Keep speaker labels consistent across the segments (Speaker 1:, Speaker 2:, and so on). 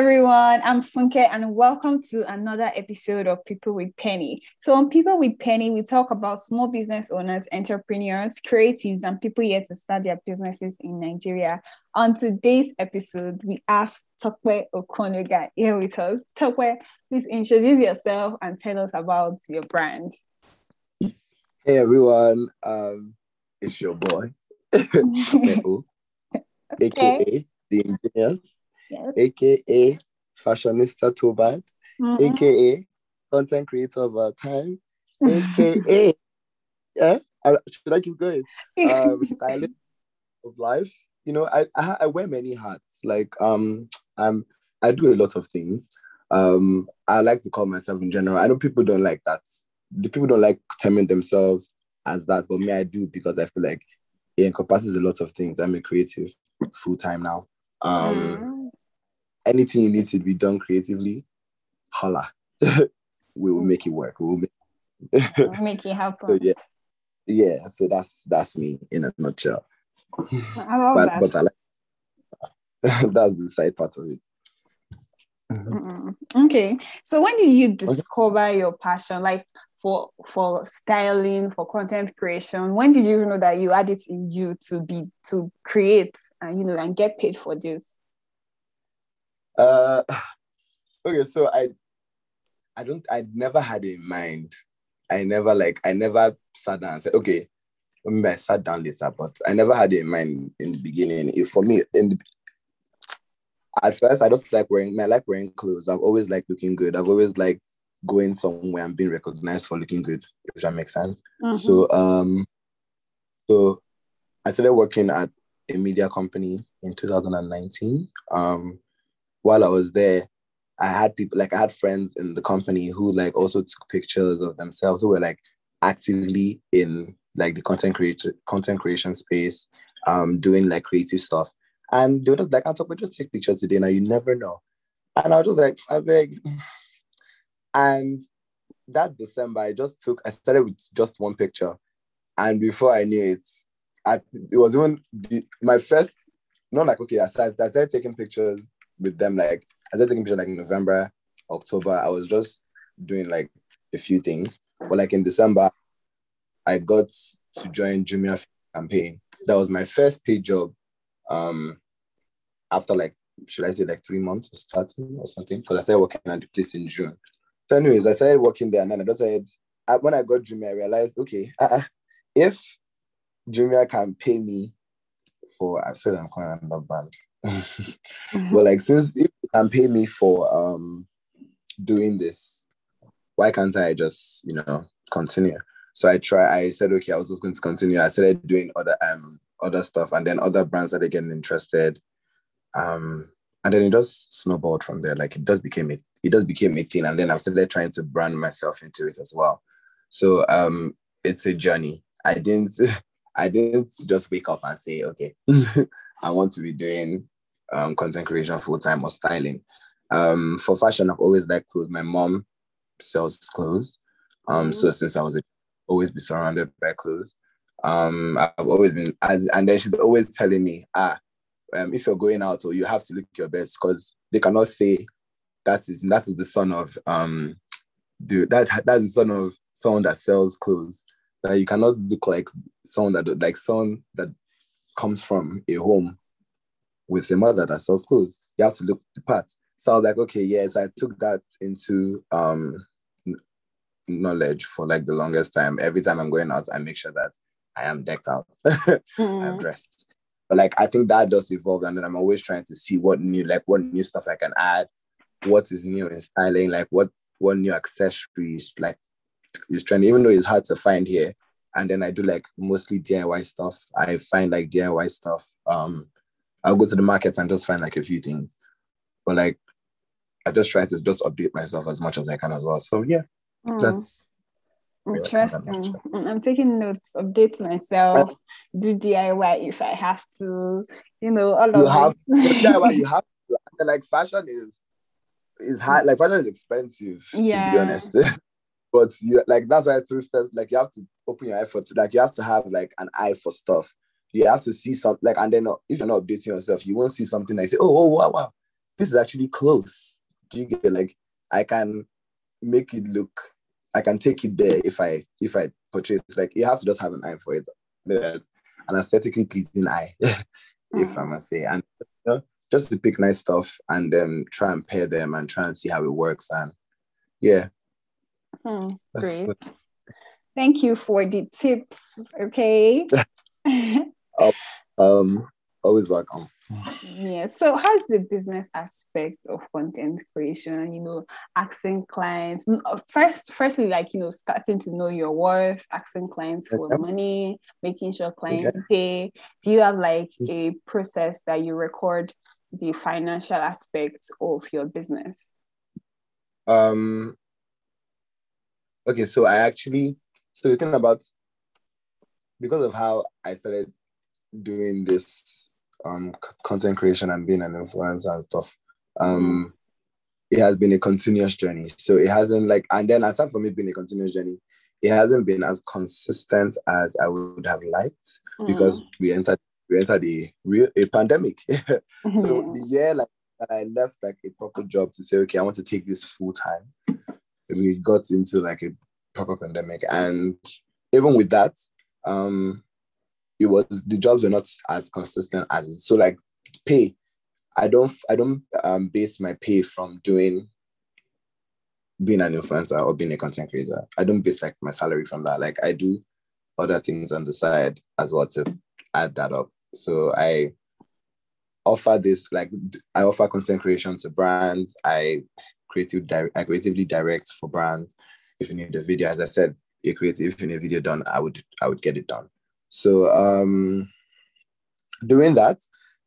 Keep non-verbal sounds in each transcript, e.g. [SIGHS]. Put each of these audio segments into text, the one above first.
Speaker 1: everyone, I'm Funke and welcome to another episode of People with Penny. So, on People with Penny, we talk about small business owners, entrepreneurs, creatives, and people yet to start their businesses in Nigeria. On today's episode, we have Tokwe Okonoga here with us. Tokwe, please introduce yourself and tell us about your brand.
Speaker 2: Hey everyone, um, it's your boy, [LAUGHS] [LAUGHS] okay. aka the engineers
Speaker 1: Yes.
Speaker 2: aka fashionista too bad,
Speaker 1: Mhm.
Speaker 2: aka content creator of our time, aka [LAUGHS] yeah, I, should I keep going? Um, [LAUGHS] stylist of life. You know, I, I I wear many hats. Like um, I'm I do a lot of things. Um, I like to call myself in general. I know people don't like that. The people don't like terming themselves as that, but me, I do because I feel like it encompasses a lot of things. I'm a creative full time now. Um,
Speaker 1: Mm.
Speaker 2: Anything you need to be done creatively, holla. [LAUGHS] we will make it work. We will make [LAUGHS]
Speaker 1: Make it happen.
Speaker 2: so yeah. Yeah, so that's that's me in a nutshell.
Speaker 1: I love
Speaker 2: But
Speaker 1: that.
Speaker 2: but I like [LAUGHS] that's the side part of it.
Speaker 1: Mm-mm. Okay. So when did you discover your passion, like for for styling, for content creation? When did you know that you had it in you to be to create and you know and get paid for this?
Speaker 2: Uh [SIGHS] okay, so I I don't I never had in mind. I never like I never sat down and said, okay, maybe I sat down later, but I never had it in mind in the beginning. If for me in the at first I just like wearing I like wearing clothes. I've always liked looking good. I've always liked going somewhere and being recognized for looking good, if that makes sense.
Speaker 1: Mhm.
Speaker 2: So um so I started working at a media company in 2019. Um while I was there, I had people like I had friends in the company who like also took pictures of themselves who were like actively in like the content creator content creation space, um, doing like creative stuff. And they were just like, I talk, just take pictures today. Now you never know. And I was just like, I beg. And that December, I just took, I started with just one picture. And before I knew it, I, it was even the, my first, not like, okay, I started, I started taking pictures with them. Like, I started taking pictures like November, October. I was just doing like a few things. But like in December, I got to join Jumia campaign. That was my first paid job. Um, after like, should I say like three months of starting or something? Because I started working at the place in June. So, anyways, I started working there, and then I just said, I, when I got Jumia, I realized, okay, uh-uh, if Jumia can pay me for, I'm sorry, I'm calling another band. [LAUGHS]
Speaker 1: Mhm.
Speaker 2: but like, since if they can pay me for um doing this, why can't I just, you know, continue? So I try. I said, okay, I was just going to continue. I started doing other um other stuff, and then other brands started getting interested. Um, and then it just snowballed from there. Like it just became it. It just became a thing, and then I started trying to brand myself into it as well. So um, it's a journey. I didn't. [LAUGHS] I didn't just wake up and say, okay, [LAUGHS] I want to be doing um, content creation full time or styling. Um, for fashion, I've always liked clothes. My mom sells clothes. Um, so since I was a always be surrounded by clothes. Um, I've always been, and and then she's always telling me, ah, um, if you're going out, or you have to look your best because they cannot say that is that is the son of um, the that that's the son of someone that sells clothes. That you cannot look like someone that like someone that comes from a home with a mother that sells clothes. You have to look the part. So I was like, okay, yes, I took that into um knowledge for like the longest time. Every time I'm going out, I make sure that I am decked out, [LAUGHS] I'm
Speaker 1: Mm.
Speaker 2: dressed. But like I think that does evolve, and then I'm always trying to see what new, like what new stuff I can add, what is new in styling, like what what new accessories, like is trending, even though it's hard to find here. And then I do like mostly DIY stuff. I find like DIY stuff. Um, I'll go to the markets and just find like a few things. But like I just try to just update myself as much as I can as well. So yeah,
Speaker 1: Mm.
Speaker 2: that's
Speaker 1: Interesting. I'm taking notes, update myself, do DIY if I have to, you know, all
Speaker 2: you
Speaker 1: of
Speaker 2: have. DIY, you [LAUGHS] have to. Like fashion is is high like fashion is expensive yeah. to be honest. [LAUGHS] but you like that's why through steps like you have to open your eye for like you have to have like an eye for stuff. You have to see something like and then uh, if you're not updating yourself, you won't see something like say, oh, oh wow, wow. this is actually close. Do you get like I can make it look I can take it there if I if I purchase like you have to just have an eye for it. An aesthetically pleasing eye, [LAUGHS] if mm. I must say. And you know, just to pick nice stuff and then try and pair them and try and see how it works. And yeah.
Speaker 1: Hmm, great. Good. Thank you for the tips. Okay. [LAUGHS]
Speaker 2: um, um, always welcome
Speaker 1: yeah so how's the business aspect of content creation you know asking clients uh, first firstly like you know starting to know your worth asking clients for money making sure clients okay. pay do you have like mm. a process that you record the financial aspects of your business
Speaker 2: um okay so i actually so the thing about because of how i started doing this um, content creation and being an influencer and stuff. Um, it has been a continuous journey. So it hasn't like, and then aside from it being a continuous journey, it hasn't been as consistent as I would have liked mm. because we entered we entered a real a pandemic. [LAUGHS] so [LAUGHS] the year like that I left like a proper job to say, okay, I want to take this full time. We got into like a proper pandemic, and even with that, um, it was the jobs were not as consistent as it. so like pay i don't i don't um, base my pay from doing being an influencer or being a content creator. I don't base like my salary from that. Like i do other things on the side as well to add that up. So i offer this like i offer content creation to brands i creative di- i creatively direct for brands if you need a video as i said a creative if you need a video done i would i would get it done so um, doing that,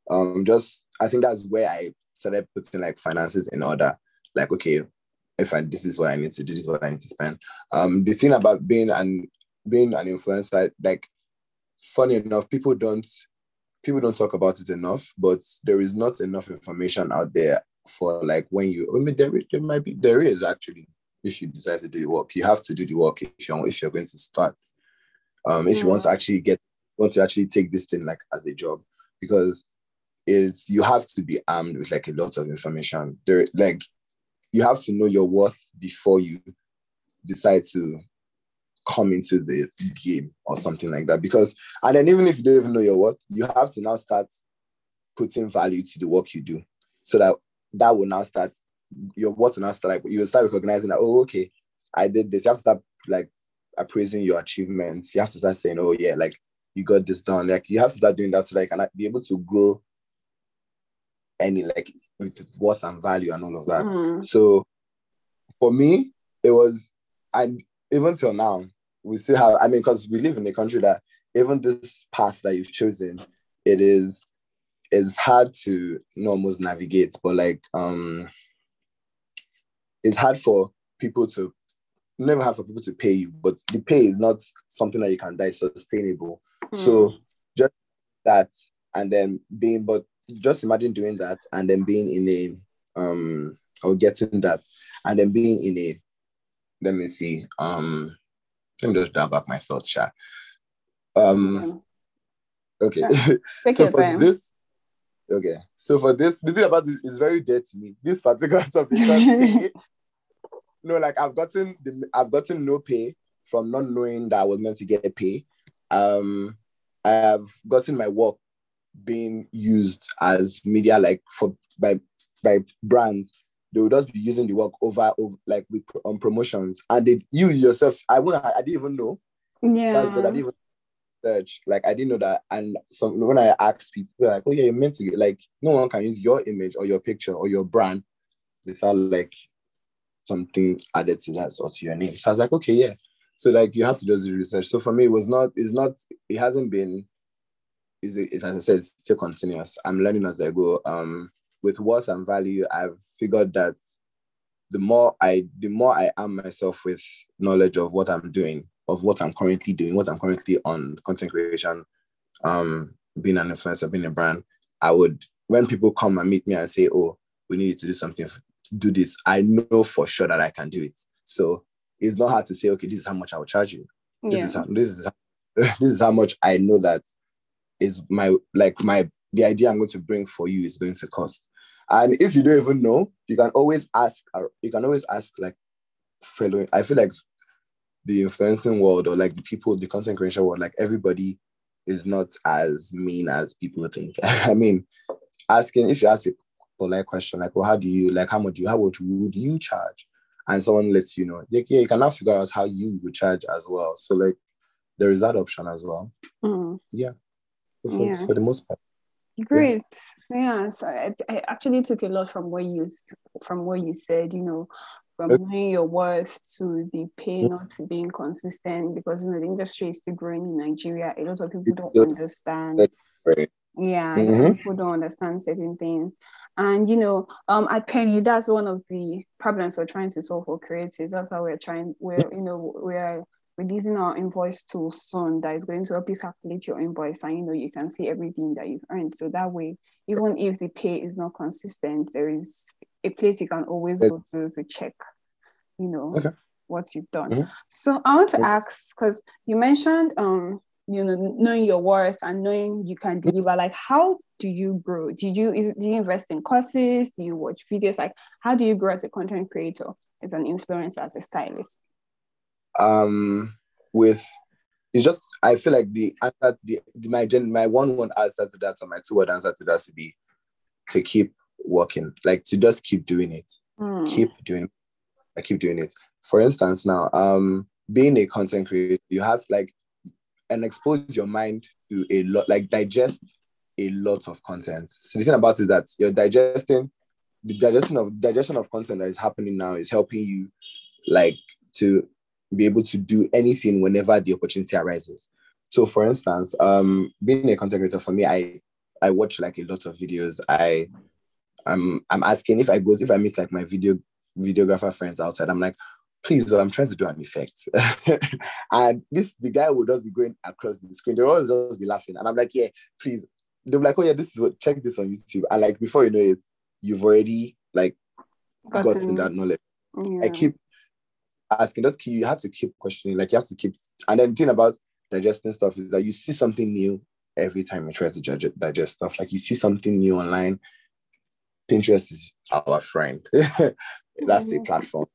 Speaker 2: um, just I think that's where I started putting like finances in order. Like, okay, if I this is what I need to do, this is what I need to spend. Um, the thing about being an being an influencer, like funny enough, people don't people don't talk about it enough, but there is not enough information out there for like when you I mean there, there might be there is actually if you decide to do the work. You have to do the work if you're if you're going to start um, if mm. you want to actually get want to actually take this thing like as a job because it's you have to be armed with like a lot of information there like you have to know your worth before you decide to come into the game or something like that because and then even if you don't even know your worth you have to now start putting value to the work you do so that that will now start your worth will now start like you will start recognizing that oh okay i did this you have to start like appraising your achievements. You have to start saying, "Oh yeah, like you got this done." Like you have to start doing that so like and be able to grow any like with worth and value and all of that. Mm. So for me, it was and even till now, we still have. I mean, because we live in a country that even this path that you've chosen, it is it's hard to you know, almost navigate, but like um it's hard for people to never have for people to pay you, but the pay is not something that you can that is sustainable. Mm. So just that and then being but just imagine doing that and then being in a um or getting that and then being in a let me see um let me just dial back my thoughts chat um okay. [LAUGHS] So for time. this okay. So for this the thing about this is very dear to me. This particular [LAUGHS] topic you [LAUGHS] no, like I've gotten the I've gotten no pay from not knowing that I was meant to get a pay. Um, I have gotten my work being used as media, like for by by brands. They would just be using the work over, over like with on um, promotions, and they, you yourself, I wouldn't, I didn't even know.
Speaker 1: Yeah,
Speaker 2: That's, but I didn't even search. Like I didn't know that, and some when I asked people, like, "Oh yeah, you're meant to get like no one can use your image or your picture or your brand without like something added to that or to your name. So I was like, okay, yeah. So like you have to do the research. So for me, it was not, it's not, it hasn't been, is it, as I said, it's still continuous. I'm learning as I go. Um, with worth and value, I've figured that the more I, the more I am myself with knowledge of what I'm doing, of what I'm currently doing, what I'm currently on content creation, um, being an influencer, being a brand, I would when people come and meet me and say, "Oh, we need to do something do this, I know for sure that I can do it. So it's not hard to say, okay, this is how much I will charge you. This yeah. is how this is how, [LAUGHS] this is how much I know that is my like my the idea I'm going to bring for you is going to cost. And if you don't even know, you can always ask. You can always ask like fellow. I feel like the influencing world or like the people, the content creation world, like everybody is not as mean as people think. [LAUGHS] I mean, asking if you ask a polite question like, "Well, how do you like? How much do you? How much would you charge?" And someone lets you know, like, yeah, you can now figure out how you would charge as well. So like, there is that option as well. Mm. Yeah, for, yeah. for the most part.
Speaker 1: Great. Yeah. yeah. So I, I, actually took a lot from what you from what you said. You know, from okay. knowing your worth to the pay not being consistent because you know the industry is still growing in Nigeria. A lot of people don't understand. Yeah, mm-hmm. people don't understand certain things. And you know, um, at Penny, that's one of the problems we're trying to solve for creatives. That's how we're trying. We're you know we're releasing our invoice tool soon that is going to help you calculate your invoice and you know you can see everything that you've earned. So that way, even if the pay is not consistent, there is a place you can always go to to check, you know, okay. what you've done. Mm-hmm. So I want to yes. ask because you mentioned um you know knowing your worth and knowing you can deliver like how do you grow did you is do you invest in courses do you watch videos like how do you grow as a content creator as an influencer as a stylist
Speaker 2: um with it's just i feel like the answer the, the my gen my one one answer to that or my two word answer to that to be to keep working like to just keep doing it mm. keep doing i keep doing it for instance now um being a content creator you have like and expose your mind to a lot, like digest a lot of content. So the thing about it is that you're digesting the digestion of digestion of content that is happening now is helping you like to be able to do anything whenever the opportunity arises. So for instance, um being a content creator for me, I I watch like a lot of videos. I I'm I'm asking if I go if I meet like my video videographer friends outside, I'm like, please, what I'm trying to do an effect. [LAUGHS] and this the guy would just be going across the screen. They always just be laughing. And I'm like, yeah, please. They're like, oh yeah, this is what check this on YouTube. And like before you know it, you've already like gotten, gotten that knowledge. Yeah. I keep asking, just you have to keep questioning, like you have to keep and then the thing about digesting stuff is that you see something new every time you try to judge it, digest stuff. Like you see something new online. Pinterest is our friend. [LAUGHS] That's mm-hmm. a platform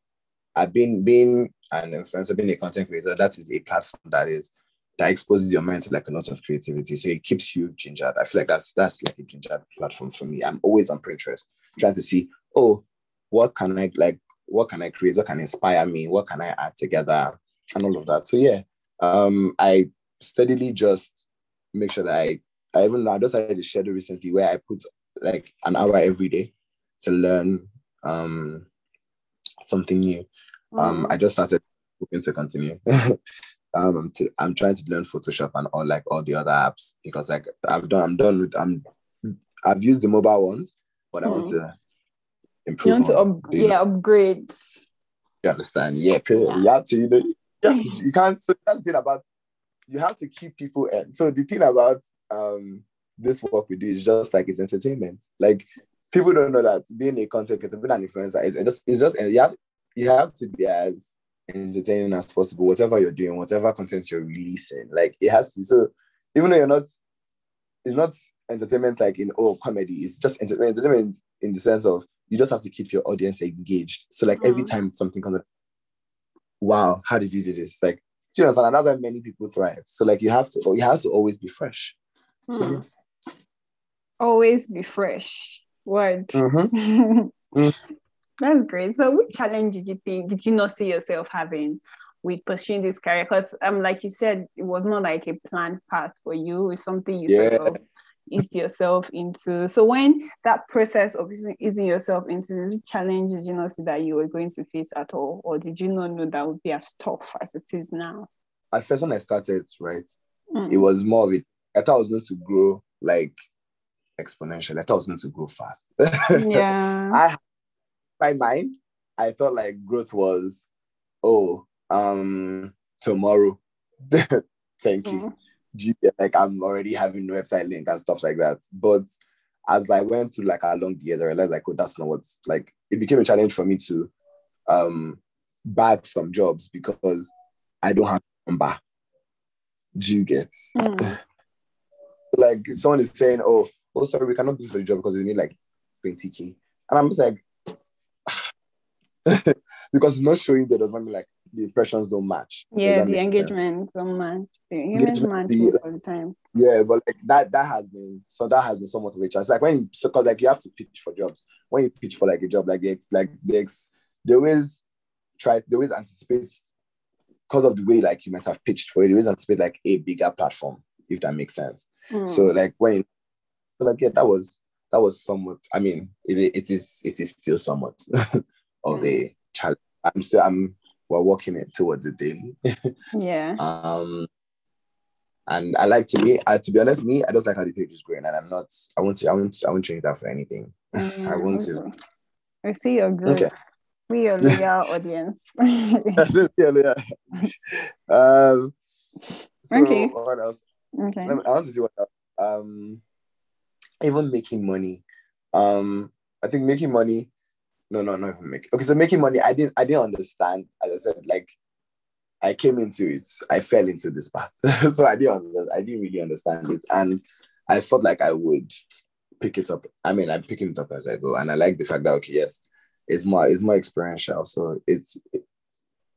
Speaker 2: I've been being an influencer, being a content creator, that is a platform that is that exposes your mind to like a lot of creativity. So it keeps you gingered. I feel like that's that's like a gingered platform for me. I'm always on Pinterest trying to see, oh, what can I like, what can I create? What can inspire me? What can I add together? And all of that. So yeah, um, I steadily just make sure that I I even I just had a schedule recently where I put like an hour every day to learn um something new. Um, I just started hoping to continue. [LAUGHS] um, to, I'm trying to learn Photoshop and all like all the other apps because like I've done, I'm done with, I'm, I've used the mobile ones, but I want mm. to
Speaker 1: improve. You want to, up, yeah, know? upgrade.
Speaker 2: You understand? Yeah, period. Yeah. You have to, you know, you, [LAUGHS] have to, you can't. So that's the thing about you have to keep people in. So the thing about um this work we do is just like it's entertainment. Like people don't know that being a content creator, being an influencer is just it's just you have you have to be as entertaining as possible, whatever you're doing, whatever content you're releasing. Like it has to so even though you're not it's not entertainment like in oh comedy, it's just entertainment, entertainment in the sense of you just have to keep your audience engaged. So like mm-hmm. every time something comes up, wow, how did you do this? Like do you know, and that's why many people thrive. So like you have to you have to always be fresh. So,
Speaker 1: mm. [LAUGHS] Always be fresh. Word. Mm-hmm. [LAUGHS] mm. That's great. So, which challenge did you think did you not see yourself having with pursuing this career? Because, um, like you said, it was not like a planned path for you. It's something you yeah. sort of eased yourself into. So, when that process of easing yourself into the challenge, did you not see that you were going to face at all, or did you not know that would be as tough as it is now?
Speaker 2: At first, when I started, right, mm. it was more of it. I thought I was going to grow like exponentially. I thought I was going to grow fast. [LAUGHS]
Speaker 1: Yeah.
Speaker 2: I my mind, I thought like growth was, oh, um, tomorrow. [LAUGHS] Thank you. Like I'm already having website link and stuff like that. But as I went through like along the years, I realized like, oh, that's not what's like it became a challenge for me to um bag some jobs because I don't have a number. Do you get? Mm. [LAUGHS] like someone is saying, oh, oh sorry, we cannot do for the job because we need like 20k. And I'm just like, [SIGHS] [LAUGHS] because it's not showing there does not mean like the impressions don't match.
Speaker 1: Yeah, the engagement don't match. The engagement match most of the time.
Speaker 2: Yeah, but like that that has been so that has been somewhat of a chance. Like when so because like you have to pitch for jobs. When you pitch for like a job, like the like the ex, they always try they always anticipate because of the way like you might have pitched for it, they always anticipate like a bigger platform, if that makes sense. Mm. So like when so like yeah, that was that was somewhat I mean it, it is it is still somewhat [LAUGHS] of mm. a challenge. I'm still I'm we're working it towards it daily.
Speaker 1: yeah. [LAUGHS]
Speaker 2: Um and I like to me, I, to be honest, me, I just like how the page is growing, and I'm not. I want to. I want. To, I won't change that for anything. [LAUGHS] Mm, I want to.
Speaker 1: I see your growth. Okay. We are [LAUGHS] loyal audience. That's it,
Speaker 2: yeah, Um.
Speaker 1: So okay.
Speaker 2: What else?
Speaker 1: Okay.
Speaker 2: I want to see what else. Um. Even making money. Um. I think making money no, no, not even making. Okay, so making money, I didn't, I didn't understand. As I said, like I came into it, I fell into this path, [LAUGHS] so I didn't, I didn't really understand it, and I felt like I would pick it up. I mean, I'm picking it up as I go, and I like the fact that okay, yes, it's more, it's more experiential, so it's,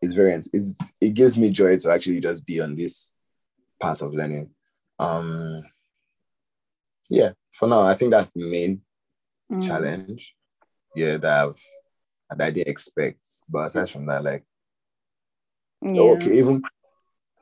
Speaker 2: it's very, it's, it gives me joy to actually just be on this path of learning. Um, yeah, for now, I think that's the main mm. challenge yeah that I've that I didn't expect. But aside from that, like yeah. okay, even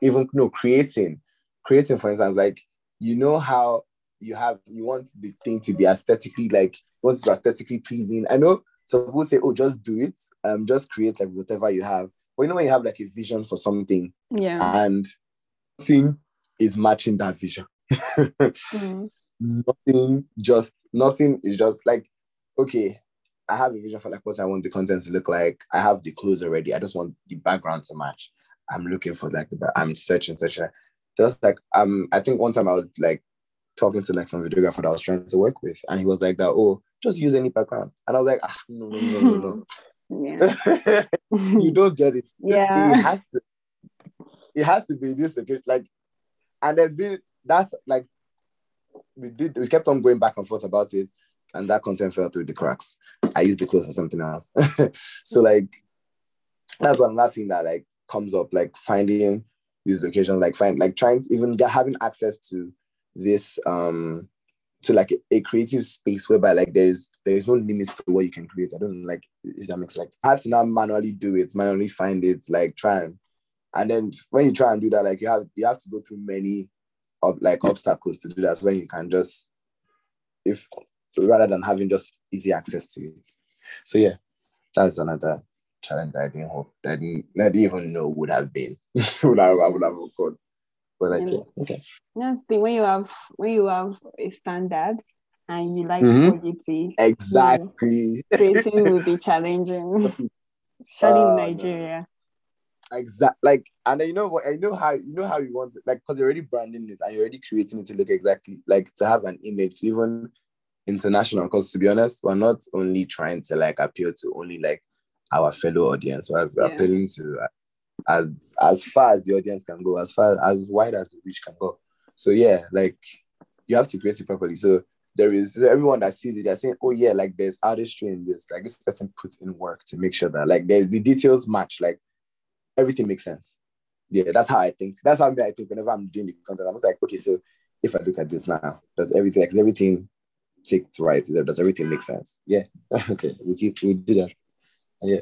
Speaker 2: even no creating, creating for instance, like you know how you have you want the thing to be aesthetically like you want to be aesthetically pleasing. I know some people say, oh, just do it, um, just create like whatever you have. But you know when you have like a vision for something,
Speaker 1: yeah,
Speaker 2: and thing is matching that vision. [LAUGHS] mm. Nothing, just nothing is just like okay, I have a vision for like what I want the content to look like. I have the clothes already. I just want the background to match. I'm looking for like the I'm searching, searching. Just like um, I think one time I was like talking to like some videographer that I was trying to work with, and he was like that, oh, just use any background. And I was like, ah, no, no, no, no, no. Yeah. [LAUGHS] you don't get it.
Speaker 1: Yeah.
Speaker 2: It has to it has to be this like and then be, that's like we did we kept on going back and forth about it and that content fell through the cracks. I used the clothes for something else. [LAUGHS] so like that's one another thing that like comes up, like finding these locations, like find like trying to even get having access to this um to like a, a, creative space whereby like there's there's no limits to what you can create. I don't like if that makes like I have to now manually do it, manually find it, like try and and then when you try and do that, like you have you have to go through many of like obstacles to do that. So when you can just if rather than having just easy access to it. So yeah, that's another challenge I didn't hope that I didn't, I didn't even know would have been [LAUGHS] would have, I would have occurred. But like, yeah, okay.
Speaker 1: That's the when you have when you have a standard and you like mm-hmm. quality.
Speaker 2: Exactly.
Speaker 1: Creating will be challenging. [LAUGHS] Especially uh, in Nigeria.
Speaker 2: Exactly. Like, and you know what? I know how you know how you want it, like, because you're already branding it and you're already creating it to look exactly like to have an image. So even international because to be honest we're not only trying to like appeal to only like our fellow audience. We're, we're yeah. appealing to uh, as as far as the audience can go as far as wide as the reach can go. So yeah like you have to create it properly. So there is so everyone that sees it they're saying oh yeah like there's artistry in this. Like this person puts in work to make sure that like there's the details match like everything makes sense. Yeah that's how i think. That's how i think whenever i'm doing the content i'm just like okay so if i look at this now does everything like everything ticked right? Does everything make sense? Yeah. [LAUGHS] okay. We keep we do that. Yeah.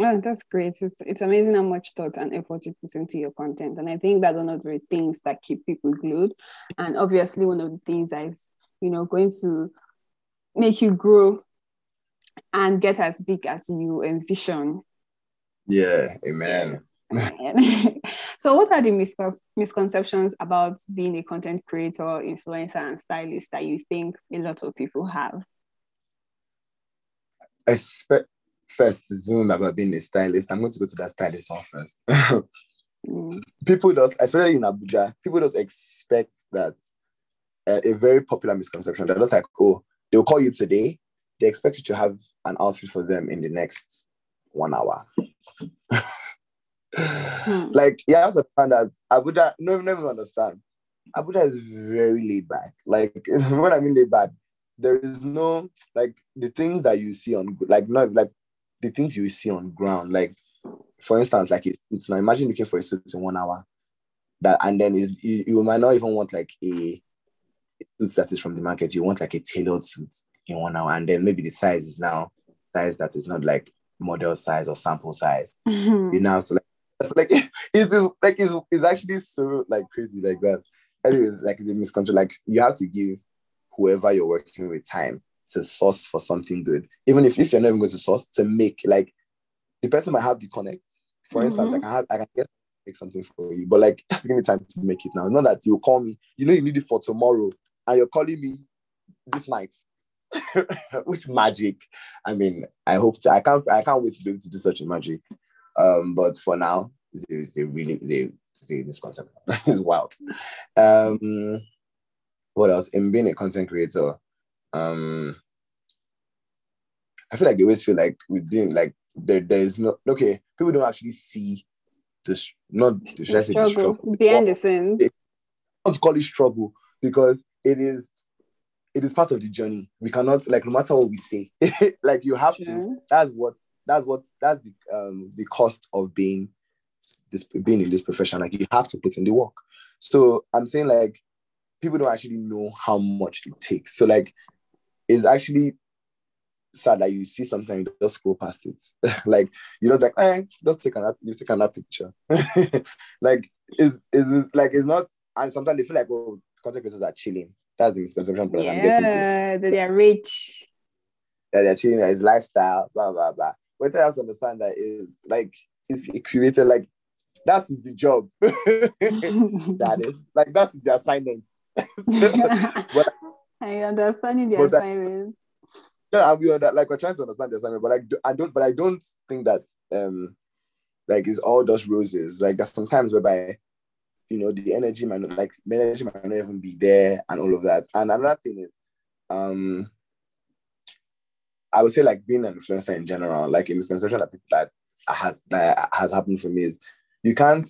Speaker 1: Oh, that's great. It's, it's amazing how much thought and effort you put into your content. And I think that's one of the things that keep people glued. And obviously one of the things that is, you know, going to make you grow and get as big as you envision.
Speaker 2: Yeah, amen. [LAUGHS]
Speaker 1: So, what are the miscon- misconceptions about being a content creator, influencer, and stylist that you think a lot of people have?
Speaker 2: I expect first zoom about being a stylist. I'm going to go to that stylist one first. [LAUGHS] mm. People don't, especially in Abuja, people don't expect that uh, a very popular misconception. They're just like, oh, they'll call you today. They expect you to have an outfit for them in the next one hour. [LAUGHS] Hmm. Like you have to find that Abuja, no, never understand. Abuja is very laid back. Like [LAUGHS] when I mean laid back, there is no like the things that you see on like not like the things you see on ground. Like for instance, like it's, it's now imagine looking for a suit in one hour. That and then you, you might not even want like a suit that is from the market. You want like a tailored suit in one hour, and then maybe the size is now size that is not like model size or sample size.
Speaker 1: Mhm. [LAUGHS]
Speaker 2: You know, so like [LAUGHS] it's like it's like it's, it's actually so like crazy like that. Anyways, like it's a miscontrol. Like you have to give whoever you're working with time to source for something good. Even if, if you're not even going to source to make like the person might have the connects. For instance, I mm-hmm. can have I can get make something for you, but like [LAUGHS] just give me time to make it now. Not that you call me, you know you need it for tomorrow, and you're calling me this night. [LAUGHS] Which magic. I mean, I hope to I can't I can't wait to be able to do such a magic. Um, but for now, it's a really it's a misconception. it's wild. Um what else? In being a content creator, um I feel like they always feel like with being like there there is no okay, people don't actually see this not the, should I say the
Speaker 1: struggle
Speaker 2: struggle.
Speaker 1: behind the scenes.
Speaker 2: not to call it struggle because it is it is part of the journey. We cannot like no matter what we say, [LAUGHS] like you have to. That's what that's what that's the um the cost of being this being in this profession. Like you have to put in the work. So I'm saying like people don't actually know how much it takes. So like it's actually sad that you see something you just scroll past it. [LAUGHS] like you know, like eh, just take another you take another picture. [LAUGHS] like is is like it's not and sometimes they feel like oh content creators are chilling. That's the misconception that I'm getting to.
Speaker 1: Yeah, that they are rich.
Speaker 2: That they're chilling, it's lifestyle, blah blah blah. But I also understand that is like if you created like that's the job. [LAUGHS] that is like that's the assignment. [LAUGHS] but
Speaker 1: I understand the assignment.
Speaker 2: yeah, I'm like we're trying to understand the assignment, but like I don't, but I don't think that um like it's all just roses. Like there's sometimes whereby you know the energy might not like the energy might not even be there and all of that. And another thing is um I would say like being an influencer in general, like a misconception that people that has that has happened for me is you can't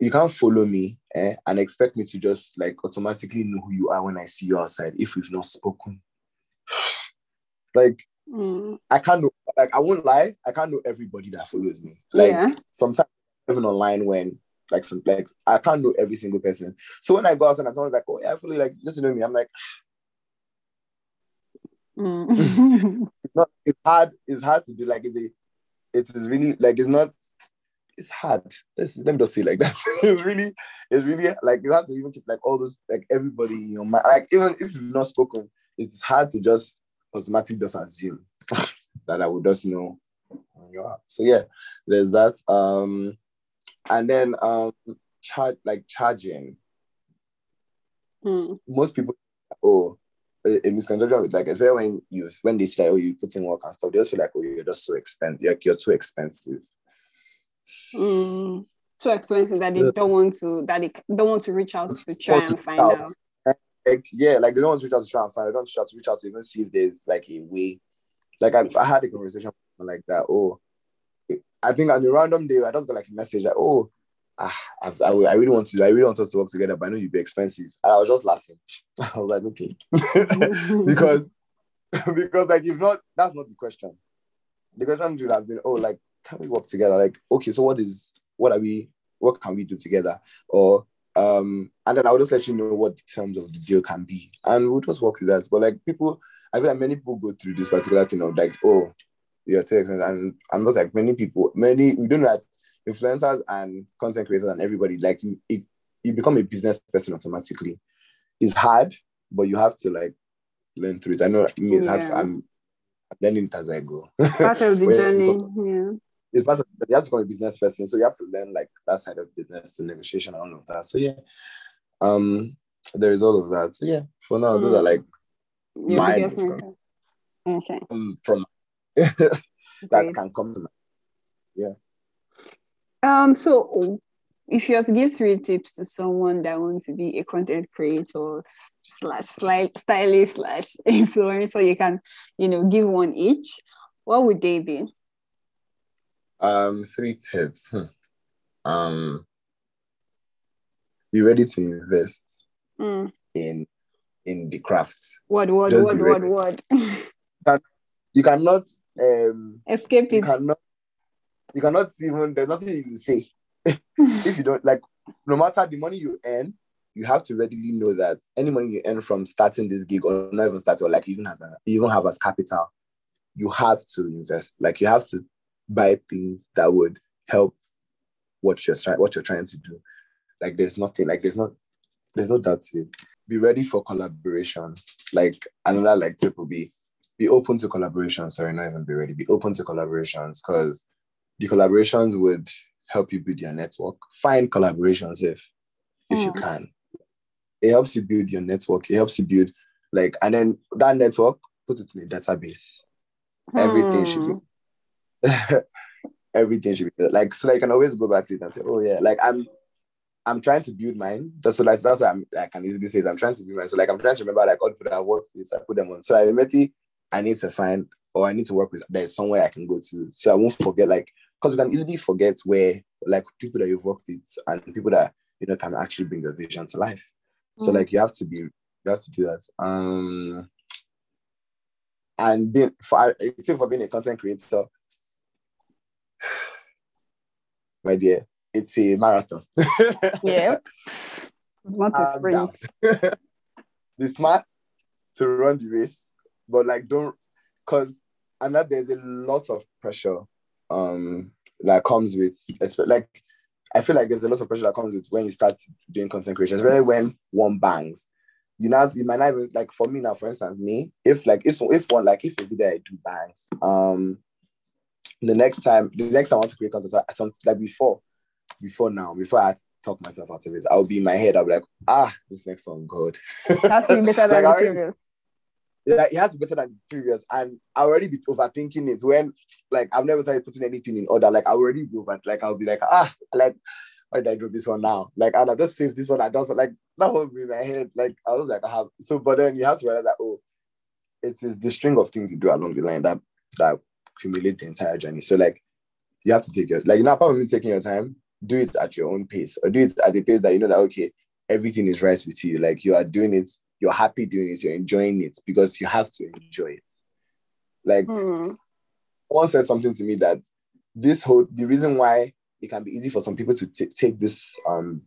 Speaker 2: you can't follow me eh, and expect me to just like automatically know who you are when I see you outside if we've not spoken. [SIGHS] like
Speaker 1: Mm.
Speaker 2: I can't know, like I won't lie, I can't know everybody that follows me. Like
Speaker 1: Yeah.
Speaker 2: sometimes even online when like some like I can't know every single person. So when I go outside and someone's like, oh yeah, I follow you, like just to know me, I'm like,
Speaker 1: Mm. [LAUGHS]
Speaker 2: it's hard, it's hard to do like it's a, it is really like it's not it's hard. Let's, let me just say like that. [LAUGHS] it's really, it's really like you have to even keep like all those like everybody in your mind. Like even if you've not spoken, it's hard to just automatically just assume [LAUGHS] that I would just know who you are. So yeah, there's that. Um and then um charge like charging.
Speaker 1: Mm.
Speaker 2: Most people oh a misconception is like especially when you when they say like, oh you put in work and stuff, they just feel like oh you're just so expensive, like you're too expensive.
Speaker 1: Mm. So expensive that they
Speaker 2: Yeah.
Speaker 1: don't want to that they don't want to reach out to try and find
Speaker 2: reach
Speaker 1: out.
Speaker 2: Like, yeah, like they don't want to reach out to try and find. Out. They don't try to reach out to even see if there's like a way. Like I've I had a conversation with like that. Oh, I think on a random day I just got like a message like, oh, ah, I've, I, I really want to, I really want us to work together, but I know you'd be expensive. And I was just laughing. [LAUGHS] I was like, okay, [LAUGHS] because [LAUGHS] because like if not, that's not the question. The question would have been, oh, like can we work together? Like, okay, so what is what are we? What can we do together? Or um, and then I'll just let you know what the terms of the deal can be, and we'll just work with that. But like people, I feel like many people go through this particular thing of like, oh, you're too expensive, and I'm just like many people, many we don't know that influencers and content creators and everybody like you, it, you become a business person automatically. It's hard, but you have to like learn through it. I know me, it's hard.
Speaker 1: Yeah.
Speaker 2: I'm, I'm learning it as I go.
Speaker 1: Part of [LAUGHS] the journey. Yeah.
Speaker 2: it's part of you have to become a business person, so you have to learn like that side of business, to negotiation and all of that. So yeah, um, there is all of that. So yeah, for now, those
Speaker 1: Mm.
Speaker 2: are like
Speaker 1: Your
Speaker 2: Mine
Speaker 1: biggest. Okay.
Speaker 2: um, from [LAUGHS] that
Speaker 1: Great.
Speaker 2: can come to mind.
Speaker 1: Um, so if you had to give three tips to someone that wants to be a content creator slash stylist slash [LAUGHS] influencer, so you can, you know, give one each. What would they be?
Speaker 2: Um, three tips. Um, be ready to invest
Speaker 1: Mm,
Speaker 2: in in the craft.
Speaker 1: Word, word,
Speaker 2: Just
Speaker 1: word,
Speaker 2: be
Speaker 1: word,
Speaker 2: ready.
Speaker 1: word. [LAUGHS]
Speaker 2: You cannot um
Speaker 1: Escape
Speaker 2: you
Speaker 1: it.
Speaker 2: cannot you cannot even there's nothing you can say. [LAUGHS] If you don't like no matter the money you earn you have to readily know that any money you earn from starting this gig or not even start or like even as a even have as capital you have to invest. Like you have to buy things that would help what you're trying what you're trying to do. Like there's nothing like there's not there's no doubt to it be ready for collaborations. Like another like tip will be be open to collaborations. Sorry not even be ready be open to collaborations because the collaborations would help you build your network. Find collaborations if if you
Speaker 1: Mm.
Speaker 2: can. It helps you build your network. It helps you build like and then that network, put it in a database. Everything should
Speaker 1: Hmm.
Speaker 2: be [LAUGHS] everything should be like so I can always go back to it and say, oh yeah, like I'm I'm trying to build mine. That's so like that's why I'm I can easily say that I'm trying to build mine. So like I'm trying to remember like all the people that I've worked with, I put them on. So I immediately I need to find or I need to work with there's somewhere I can go to. So I won't forget like because we can easily forget where like people that you've worked with and people that you know can actually bring the vision to life. So
Speaker 1: Mm.
Speaker 2: like you have to be you have to do that. Um and being for I think for being a content creator, [SIGHS] my dear, it's a marathon. [LAUGHS]
Speaker 1: Yeah. Not a sprint. [LAUGHS]
Speaker 2: be smart to run the race, but like don't because and that there's a lot of pressure um that comes with like I feel like there's a lot of pressure that comes with when you start doing content creation, especially when one bangs. You know, you might not even like for me now, for instance, me, if like if if one like if a video I do bangs, um the next time the next time I want to create content, so- something like before, before now, before I talk myself out of it, I'll be in my head, I'll be like, ah, this next one good.
Speaker 1: That's better [LAUGHS] than
Speaker 2: I
Speaker 1: the previous.
Speaker 2: Like, it has better than previous. And I already be overthinking it when like I've never started putting anything in order. Like I already be over like I'll be like, ah, like why did I drop this one now? Like I'll just save this one. I don't like that will be in my head. Like I was like, I have so but then you have to realize that oh, it is the string of things you do along the line that that accumulate the entire journey. So like you have to take your like you're not probably taking your time, do it at your own pace or do it at the pace that you know that okay, everything is right with you. Like you are doing it, you're happy doing it, you're enjoying it because you have to enjoy it. Like someone said something to me that this whole the reason why it can be easy for some people to t- take this um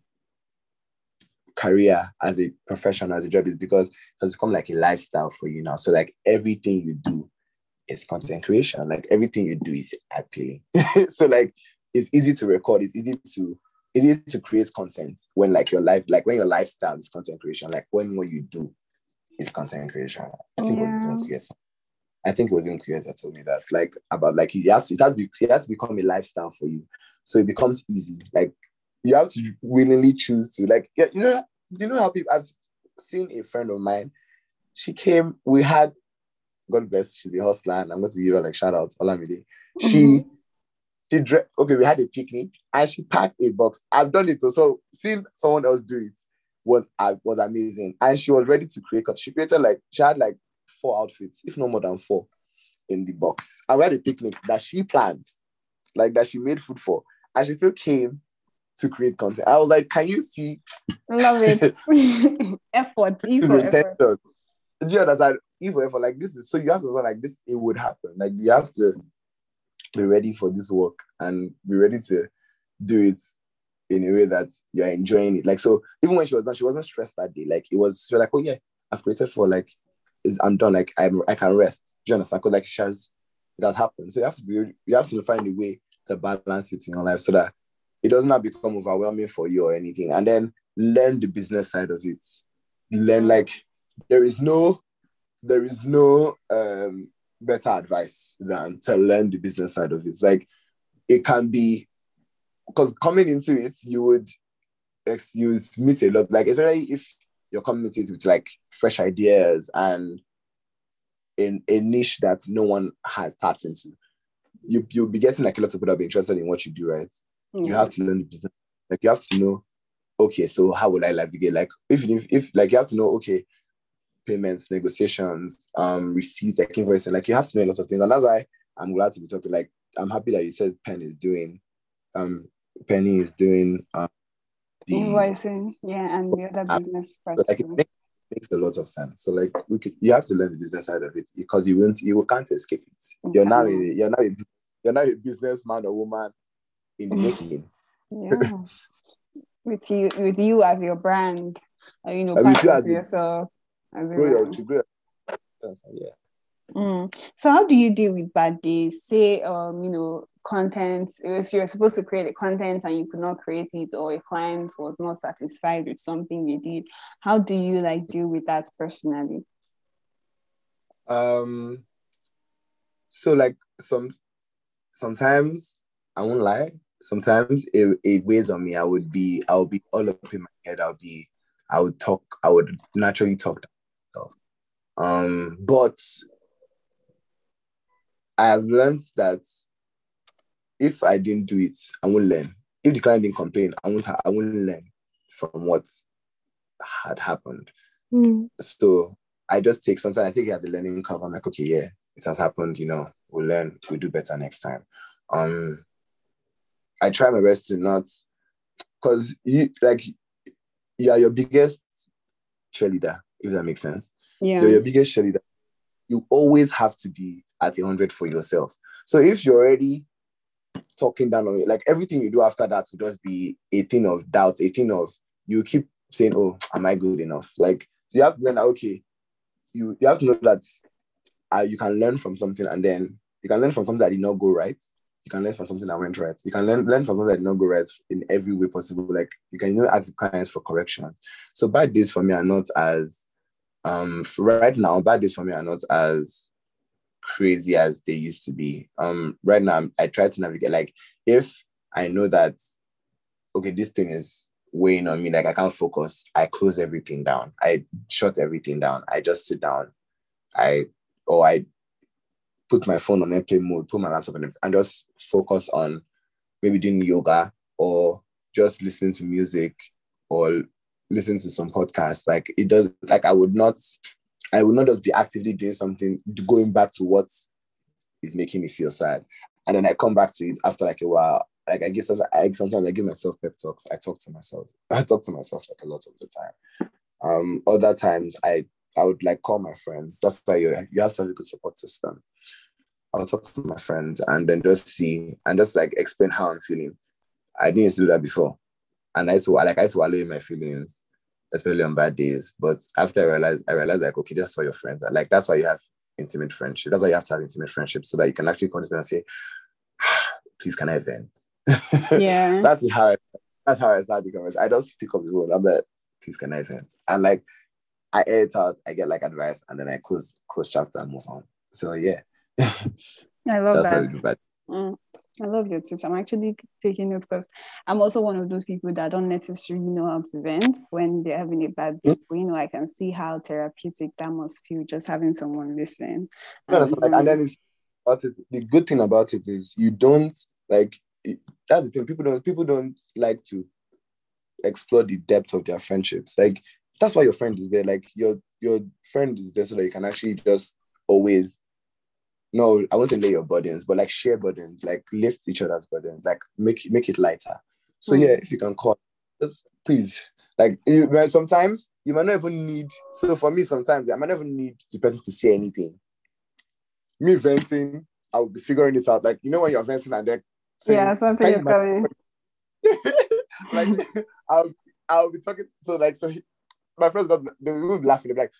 Speaker 2: career as a profession as a job is because it has become like a lifestyle for you now. So like everything you do is content creation. Like everything you do is appealing. [LAUGHS] So like it's easy to record it's easy to easy to create content when like your life like when your lifestyle is content creation like when what you do is content creation. I think it was i think it was even creator told me that like about like it has to it has to be it has to become a lifestyle for you. So it becomes easy. Like you have to willingly choose to like yeah, you know you know how people I've seen a friend of mine. She came we had God bless she's a hustler and I'm going to give her like shout out Olamide. She
Speaker 1: Mhm.
Speaker 2: She dre- okay we had a picnic and she packed a box I've done it too. so seeing someone else do it was uh, was amazing and she was ready to create because she created like she had like four outfits if not more than four in the box and we had a picnic that she planned like that she made food for and she still came to create content I was like can you see
Speaker 1: Love it. [LAUGHS] [LAUGHS] effort. E
Speaker 2: is
Speaker 1: effort.
Speaker 2: Do you understand? Even for like this is so you have to like this, it would happen. Like you have to be ready for this work and be ready to do it in a way that you're enjoying it. Like so, even when she was done, she wasn't stressed that day. Like it was she was like, oh yeah, I've created for like is I'm done. Like I'm I can rest. Do you understand? Because like she has it has happened. So you have to be you have to find a way to balance it in your life so that it does not become overwhelming for you or anything. And then learn the business side of it. Learn like there is no there is no um better advice than to learn the business side of it. Like it can be because coming into it, you would you meet a lot, like especially if you're coming into it with like fresh ideas and in a niche that no one has tapped into. You you'll be getting like a lot of people that be interested in what you do, right? you have to learn the business. Like you have to know, okay, so how will I navigate? Like if if, if like you have to know, okay, payments, negotiations, um, receipts, like invoicing, like you have to know a lot of things. And that's why I'm glad to be talking. Like I'm happy that you said Penny is doing um Penny is doing um the
Speaker 1: invoicing. Yeah, and the other business
Speaker 2: so like it makes, makes a lot of sense. So like we could, you have to learn the business side of it because you won't you can't escape it. You're now a, you're now a, you're now a businessman or woman in the making.
Speaker 1: Yeah. [LAUGHS] with you with you as your brand, uh, you know,
Speaker 2: with you as
Speaker 1: yourself. As a
Speaker 2: Grow your, to grow your- yeah.
Speaker 1: Mm. So how do you deal with bad days? Say, um, you know, content. Was you're supposed to create a content and you could not create it, or a client was not satisfied with something you did. How do you like deal with that personally?
Speaker 2: Um so like some sometimes I won't lie, sometimes it, it weighs on me. I would be I would be all up in my head. I'll be I would talk, I would naturally talk Um, but I have learned that if I didn't do it, I won't learn. If the client didn't complain, I won't I won't learn from what had happened. So I just take sometimes I take it as a learning curve. I'm like, okay, yeah, it has happened, you know, we'll learn, we'll do better next time. Um I try my best to not because you like you are your biggest cheerleader, if that makes sense.
Speaker 1: Yeah.
Speaker 2: You're your biggest cheerleader. You always have to be at a hundred for yourself. So if you're already talking down on it, like everything you do after that will just be a thing of doubt, a thing of you keep saying, Oh, am I good enough? Like so you have to learn that okay, you you have to know that uh, you can learn from something and then you can learn from something that did not go right. You can learn from something that went right. You can learn, learn from something that did not go right in every way possible. Like you can even ask clients for corrections. So bad days for me are not as um right now, bad days for me are not as crazy as they used to be. Um right now I'm- try to navigate like if I know that okay, this thing is weighing on me, like I can't focus, I close everything down. I shut everything down. I just sit down. I or I put my phone on airplane mode, put my laptop on and just focus on maybe doing yoga or just listening to music or listening to some podcasts. Like it does, like I would not, I would not just be actively doing something, going back to what is making me feel sad. And then I come back to it after like a while. Like I give sometimes, I sometimes I give myself pep talks. I talk to myself. [LAUGHS] I talk to myself like a lot of the time. Um, other times I I would like call my friends. That's why you you have have a good support system. I'll talk to my friends and then just see and just like explain how I'm feeling. I didn't do that before. And I used to like I used to wallow in my feelings, especially on bad days. But after I realized, I realized like, okay, that's why your friends are like that's why you have intimate friendship. That's why you have to have intimate friendship so that you can actually come to me and say, please can I vent? [LAUGHS]
Speaker 1: Yeah.
Speaker 2: that's how I, that's how I started the conversation. I just pick up the phone. I'm like, please can I vent? And like I air it out, I get like advice, and then I close close chapter and move on. So yeah. [LAUGHS]
Speaker 1: I love
Speaker 2: That's how
Speaker 1: that.
Speaker 2: we do that.
Speaker 1: Mm, I love your tips. I'm actually taking notes because I'm also one of those people that don't necessarily know how to vent when they're having a bad day. But, you know, I can see how therapeutic that must feel just having someone listen.
Speaker 2: You understand? Like,
Speaker 1: Um,
Speaker 2: and then it's about it. The good thing about it is you don't like. It, that's the thing. People don't. People don't like to explore the depth of their friendships. Like that's why your friend is there. Like your your friend is there so that you can actually just always. No, I wasn't lay your burdens, but like share burdens, like lift each other's burdens, like make make it lighter. So
Speaker 1: Mm.
Speaker 2: yeah, if you can call, just please. Like you, sometimes you might not even need. So for me, sometimes I might not even need the person to say anything me venting, I'll be figuring it out. Like, you know, when you're venting and then
Speaker 1: yeah, something is coming. [LAUGHS]
Speaker 2: like, [LAUGHS] I'll, I'll be talking. So, like, so he, my friends, got, they will be laughing. They'll be like,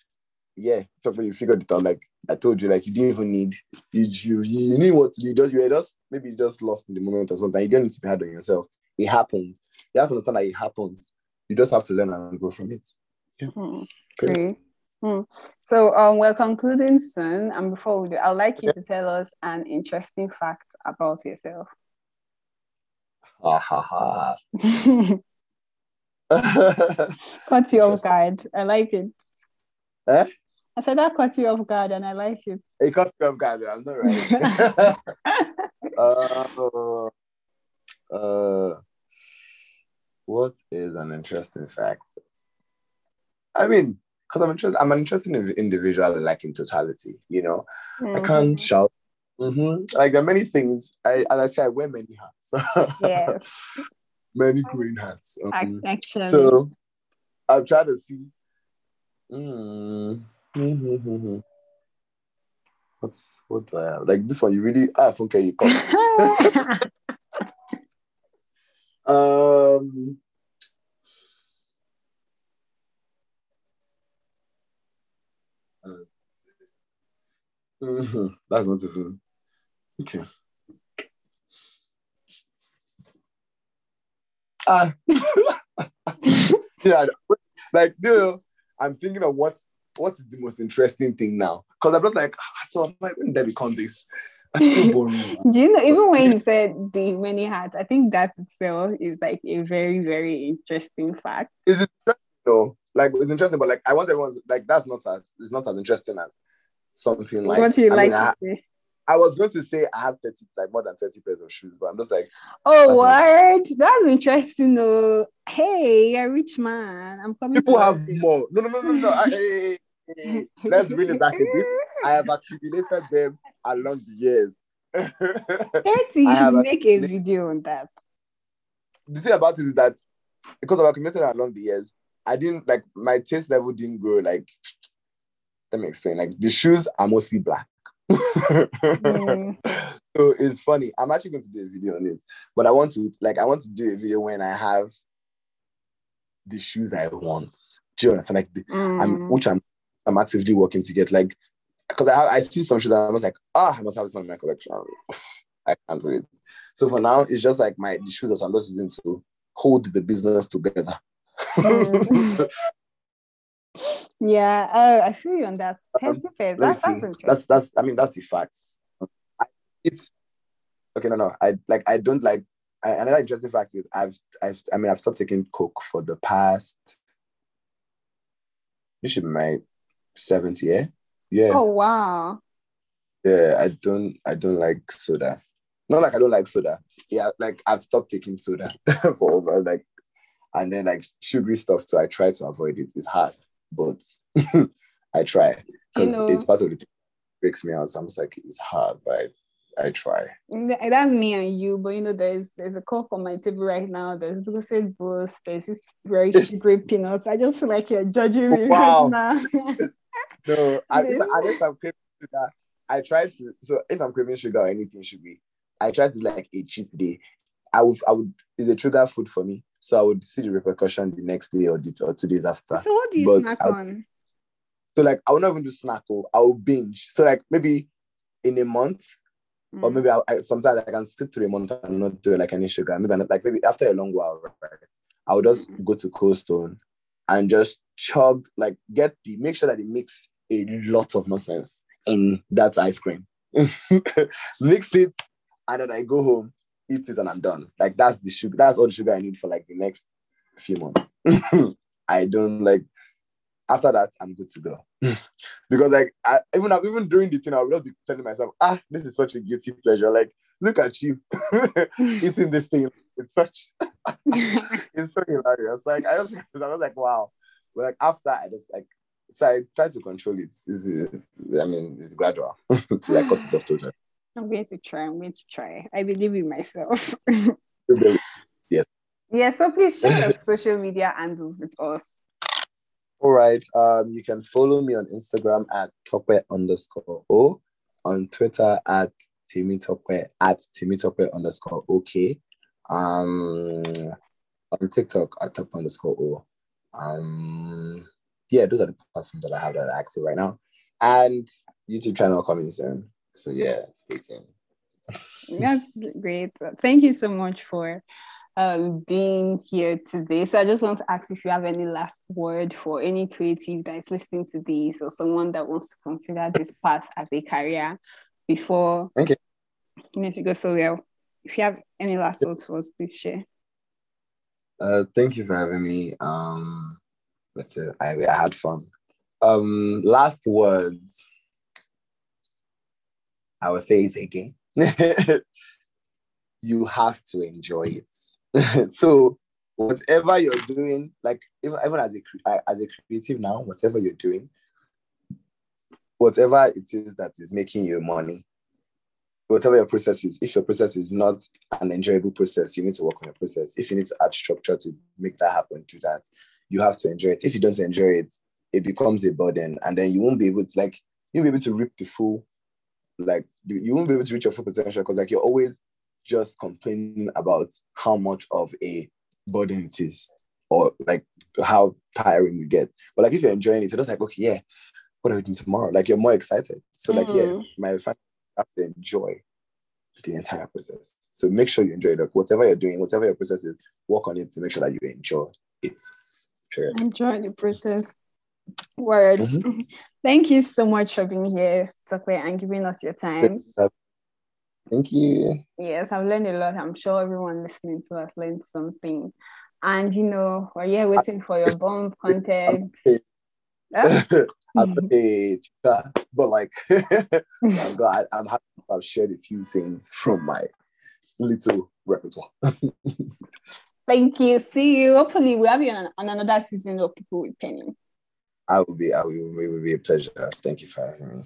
Speaker 2: yeah, talking, you figured it out. Like, I told you, like, you didn't even need, you, you, you knew what to do. You just, you were just, maybe you just lost in the moment or something. You don't need to be hard on yourself. It happens. You have to understand that it happens. You just have to learn and grow from it.
Speaker 1: Mm,
Speaker 2: Pretty-
Speaker 1: Great. Mm. So um, we're concluding soon, and before we do, I'd like you to tell us an interesting fact about yourself.
Speaker 2: Ha ha ha.
Speaker 1: Caught you off guard. I like it.
Speaker 2: Eh?
Speaker 1: I said that caught you off guard, and I like it.
Speaker 2: It costs me off guard. I'm not right. [LAUGHS] uh, uh, what is an interesting fact? I mean, because I'm interested, I'm an interesting individual, like in totality. You know, I can't shout. hmm Like there are many things. I, as I say, I wear many hats.
Speaker 1: Yes. [LAUGHS]
Speaker 2: many green hats. Um,
Speaker 1: Actually,
Speaker 2: so I'm trying to see Mm. Mm-hmm. What's what do I have? Like this one, you really ah okay, you come. [LAUGHS] um mm-hmm. That's not so Okay. Ah. [LAUGHS] yeah, like, dude, I'm thinking of what what is the most interesting thing now? Because I'm just like, ah, so like, when did I become this? [LAUGHS] [LAUGHS]
Speaker 1: Do you know, even when you said the many hats, I think that itself is like a very, very interesting fact.
Speaker 2: Is it no? Like it's interesting, but like I want everyone's like that's not as it's not as interesting as something like
Speaker 1: what do you
Speaker 2: I
Speaker 1: like
Speaker 2: mean,
Speaker 1: to
Speaker 2: I,
Speaker 1: say?
Speaker 2: I was going to say I have 30 like more than 30 pairs of shoes, but I'm just like
Speaker 1: Oh, what? That's interesting. though. hey, a rich man. I'm coming.
Speaker 2: people have
Speaker 1: you.
Speaker 2: more. No, no, no, no, no. [LAUGHS] I- hey, hey. Let's bring it back a bit. I have accumulated them along the years. [LAUGHS]
Speaker 1: 30,
Speaker 2: I
Speaker 1: you should make a video on that.
Speaker 2: the thing about it is that because I've accumulated along the years, I didn't like my taste level didn't grow like [TSK] let me explain. Like the shoes are mostly black.
Speaker 1: Mm. [LAUGHS]
Speaker 2: so it's funny. I'm actually going to do a video on it, but I want to like I want to do a video when I have the shoes I want. Do you understand? Like the, I'm
Speaker 1: Mm.
Speaker 2: which I'm I'm actively working to get like because I have, I see some shoes that I was like, ah, I must have this one in my collection. I can't wait. So for now, it's just like my the shoes that I'm just using to hold the business together.
Speaker 1: Mm. [LAUGHS] Yeah, oh, I feel you on that.
Speaker 2: Um.
Speaker 1: That's, that's
Speaker 2: That's that's I mean that's the facts. It's okay. No, no. I like I don't like. I, another interesting fact is I've I've I mean I've stopped taking coke for the past. This should be my seventh year. Yeah,
Speaker 1: Oh, wow.
Speaker 2: yeah. I don't I don't like soda. Not like I don't like soda. Yeah, like I've stopped taking soda [LAUGHS] for over like, and then like sugary stuff. So I try to avoid it. It's hard, but [LAUGHS] I try
Speaker 1: Do you
Speaker 2: because
Speaker 1: know-
Speaker 2: it's part of the thing that breaks me out. So I'm just like it's hard, but I, I try.
Speaker 1: That's me and you, but you know, there's there's a coke on my table right now. There's Lucozade Boost. There's this very [LAUGHS] sugary peanuts. I just feel like you're judging me
Speaker 2: Wow.
Speaker 1: right now. [LAUGHS]
Speaker 2: No, I,
Speaker 1: This-
Speaker 2: I, if I'm craving sugar, I try to. So if I'm craving sugar or anything sugary, I try to like a cheat day. I would, I would. It's a trigger food for me, so I would see the repercussion the next day or the or two days after.
Speaker 1: so what do you
Speaker 2: But
Speaker 1: snack
Speaker 2: I-
Speaker 1: on?
Speaker 2: So like, I will not even do snack. Or I will binge. So like maybe in a month, or
Speaker 1: Mm.
Speaker 2: maybe I, I sometimes I can skip through a month and not do like any sugar. Maybe I'm- like maybe after a long while, right? I would just go to Cold Stone and just chug, like get the make sure that it makes a lot of nonsense in that ice cream. [LAUGHS] Mix it, and then I go home, eat it, and I'm done. Like that's the sugar. That's all the sugar I need for like the next few months. [LAUGHS] I don't like. After that, I'm good to go. [LAUGHS] because like I, even even during the thing, I would just be telling myself, ah, this is such a guilty pleasure. Like, look at you [LAUGHS] eating this thing. It's such it's so hilarious. Like I was, I was like, wow. But like after I just like so I try to control it. It's, it's- I mean, it's gradual to like cut it off totally.
Speaker 1: I'm going to try. I'm going to try. I believe in myself. [LAUGHS]
Speaker 2: Yes.
Speaker 1: yeah, so please share your social media handles with us.
Speaker 2: All right. Um, you can follow me on Instagram at Tokwe underscore O, on Twitter at Timmy Tokwe at Timmy Tokwe underscore OK. Um, on TikTok at Tokwe underscore O. Um, yeah, those are the platforms that I have that are active right now, and YouTube channel coming soon. So yeah, stay tuned.
Speaker 1: That's great. Thank you so much for um, being here today. So I just want to ask if you have any last word for any creative that is listening to this or someone that wants to consider this path as a career before
Speaker 2: Thank you.
Speaker 1: you need to go so well. If you have any last words for us, please share.
Speaker 2: Uh, thank you for having me. Um, but uh, I, I had fun. Um, last words. I will say it again. [LAUGHS] you have to enjoy it. [LAUGHS] so whatever you're doing, like even, even as a as a creative now, whatever you're doing, whatever it is that is making you money, whatever your process is, if your process is not an enjoyable process, you need to work on your process. If you need to add structure to make that happen, do that. You have to enjoy it. If you don't enjoy it, it becomes a burden, and then you won't be able to like you won't be able to reap the full, like you won't be able to reach your full potential because like you're always just complaining about how much of a burden it is or like how tiring you get. But like if you're enjoying it, it's just like, okay, yeah, what are we doing tomorrow? Like you're more excited. So like, mm. yeah, my family have to enjoy the entire process. So make sure you enjoy it. Like whatever you're doing, whatever your process is, work on it to make sure that you enjoy it.
Speaker 1: Period. Enjoy the process. Word. Mm-hmm. [LAUGHS] Thank you so much for being here, Tokwe, and giving us your time.
Speaker 2: Thank you.
Speaker 1: Yes, I've learned a lot. I'm sure everyone listening to us learned something. And you know, we're here waiting for your bomb [LAUGHS] content. [LAUGHS]
Speaker 2: I'm a but like, I'm, glad I'm happy I've shared a few things from my little repertoire.
Speaker 1: Thank you. See you. Hopefully, we have you on, on another season of People with Penny.
Speaker 2: I will be. I will. It will be a pleasure. Thank you for having me.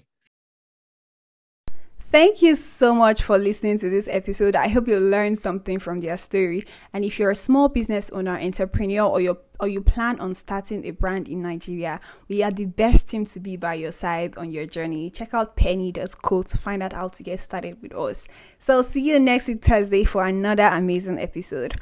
Speaker 1: Thank you so much for listening to this episode. I hope you learned something from their story. And if you're a small business owner, entrepreneur, or you or you plan on starting a brand in Nigeria, we are the best team to be by your side on your journey. Check out penny.co to find out how to get started with us. So see you next Thursday for another amazing episode.